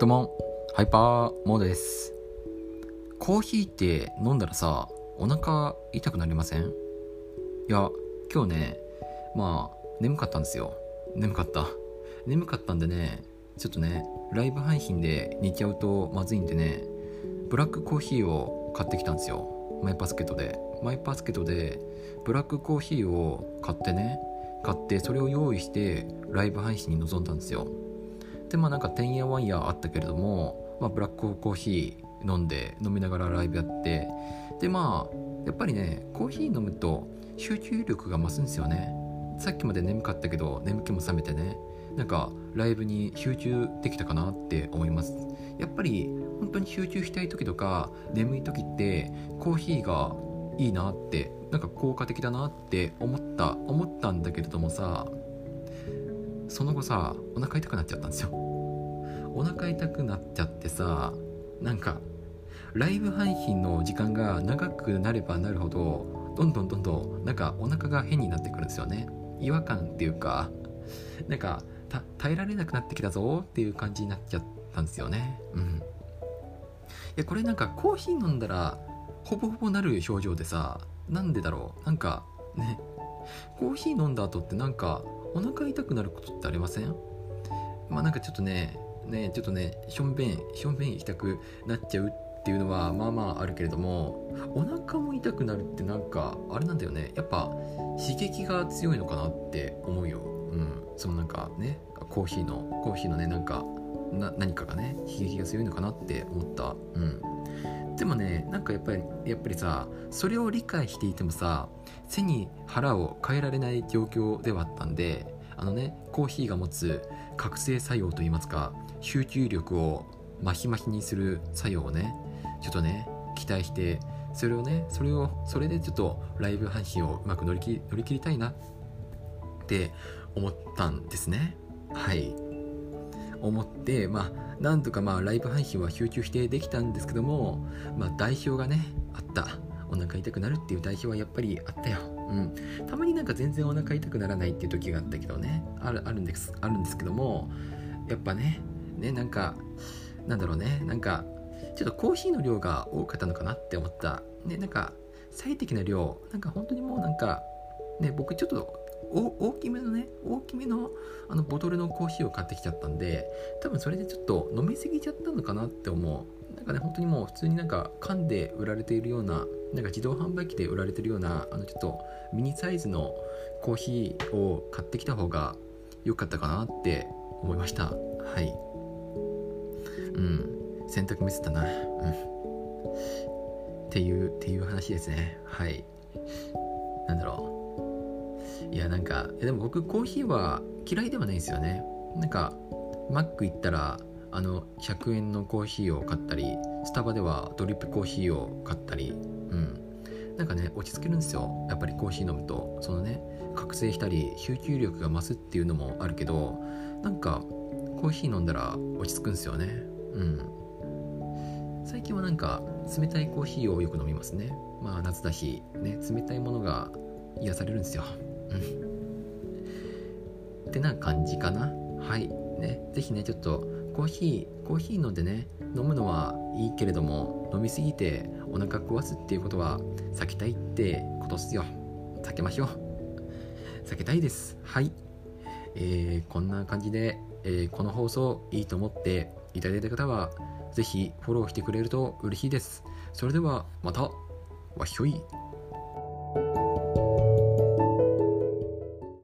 どうも、ハイパーモードです。コーヒーって飲んだらさ、お腹痛くなりません？いや、今日ね、まあ、眠かったんですよ。眠かった。眠かったんでね、ちょっとね、ライブ配信で寝ちゃうとまずいんでね、ブラックコーヒーを買ってきたんですよ。マイバスケットで。マイバスケットで、ブラックコーヒーを買ってね、買ってそれを用意してライブ配信に臨んだんですよ。でまあなんかてんやわんやあったけれども、まあ、ブラックコーヒー飲んで飲みながらライブやってでまあやっぱりねコーヒー飲むと集中力が増すんですよね。さっきまで眠かったけど眠気も覚めてねなんかライブに集中できたかなって思います。やっぱり本当に集中したい時とか眠い時ってコーヒーがいいなってなんか効果的だなって思った思ったんだけれどもさその後さお腹痛くなっちゃったんですよ。お腹痛くなっちゃってさなんかライブ配信の時間が長くなればなるほどどんどんどんどんなんかお腹が変になってくるんですよね。違和感っていうかなんか耐えられなくなってきたぞっていう感じになっちゃったんですよね。うん。いやこれなんかコーヒー飲んだらほぼほぼなる表情でさなんでだろう。なんかねコーヒー飲んだ後ってなんかお腹痛くなることってありません？まあなんかちょっとねねちょっとねしょんべんしょんべん行きたくなっちゃうっていうのはまあまああるけれどもお腹も痛くなるってなんかあれなんだよね。やっぱ刺激が強いのかなって思うよ。うん。そのなんかねコーヒーのコーヒーのねなんかな何かがね刺激が強いのかなって思った。うん。でもねなんかやっぱりやっぱりさそれを理解していてもさ背に腹を変えられない状況ではあったんであのねコーヒーが持つ覚醒作用といいますか集中力をマヒマヒにする作用をねちょっとね期待してそれをねそれをそれでちょっとライブ配信をうまく乗り切乗り切りたいなって思ったんですね。はい思ってまあなんとかまあライブ配信は集中してできたんですけどもまあ代表がねあった。お腹痛くなるっていう代表はやっぱりあったよ。うん。たまになんか全然お腹痛くならないっていう時があったけどね。あるあるんですあるんですけどもやっぱねねなんかなんだろうねなんかちょっとコーヒーの量が多かったのかなって思った。ねなんか最適な量なんか本当にもうなんかね僕ちょっと大きめのね大きめのあのボトルのコーヒーを買ってきちゃったんで多分それでちょっと飲みすぎちゃったのかなって思う。なんかね本当にもう普通になんか缶で売られているようななんか自動販売機で売られてるようなあのちょっとミニサイズのコーヒーを買ってきた方が良かったかなって思いました。はい。うん。洗濯ミスったな。うん。っていうっていう話ですね。はい。なんだろう。いやなんかでも僕コーヒーは嫌いではないんですよね。なんかマック行ったらあの100円のコーヒーを買ったりスタバではドリップコーヒーを買ったりうん。なんかね落ち着けるんですよ。やっぱりコーヒー飲むと。そのね覚醒したり集中力が増すっていうのもあるけどなんかコーヒー飲んだら落ち着くんですよね。うん。最近はなんか冷たいコーヒーをよく飲みますね。まあ夏だしね冷たいものが癒されるんですよ。ってな感じかな。はい。ね。是非ねちょっとコーヒーコーヒー飲んでね飲むのはいいけれども飲みすぎてお腹壊すっていうことは避けたいってことっすよ。避けましょう。避けたいです。はい。えー、こんな感じで、えー、この放送いいと思っていただいた方はぜひフォローしてくれると嬉しいです。それではまた。わひょい。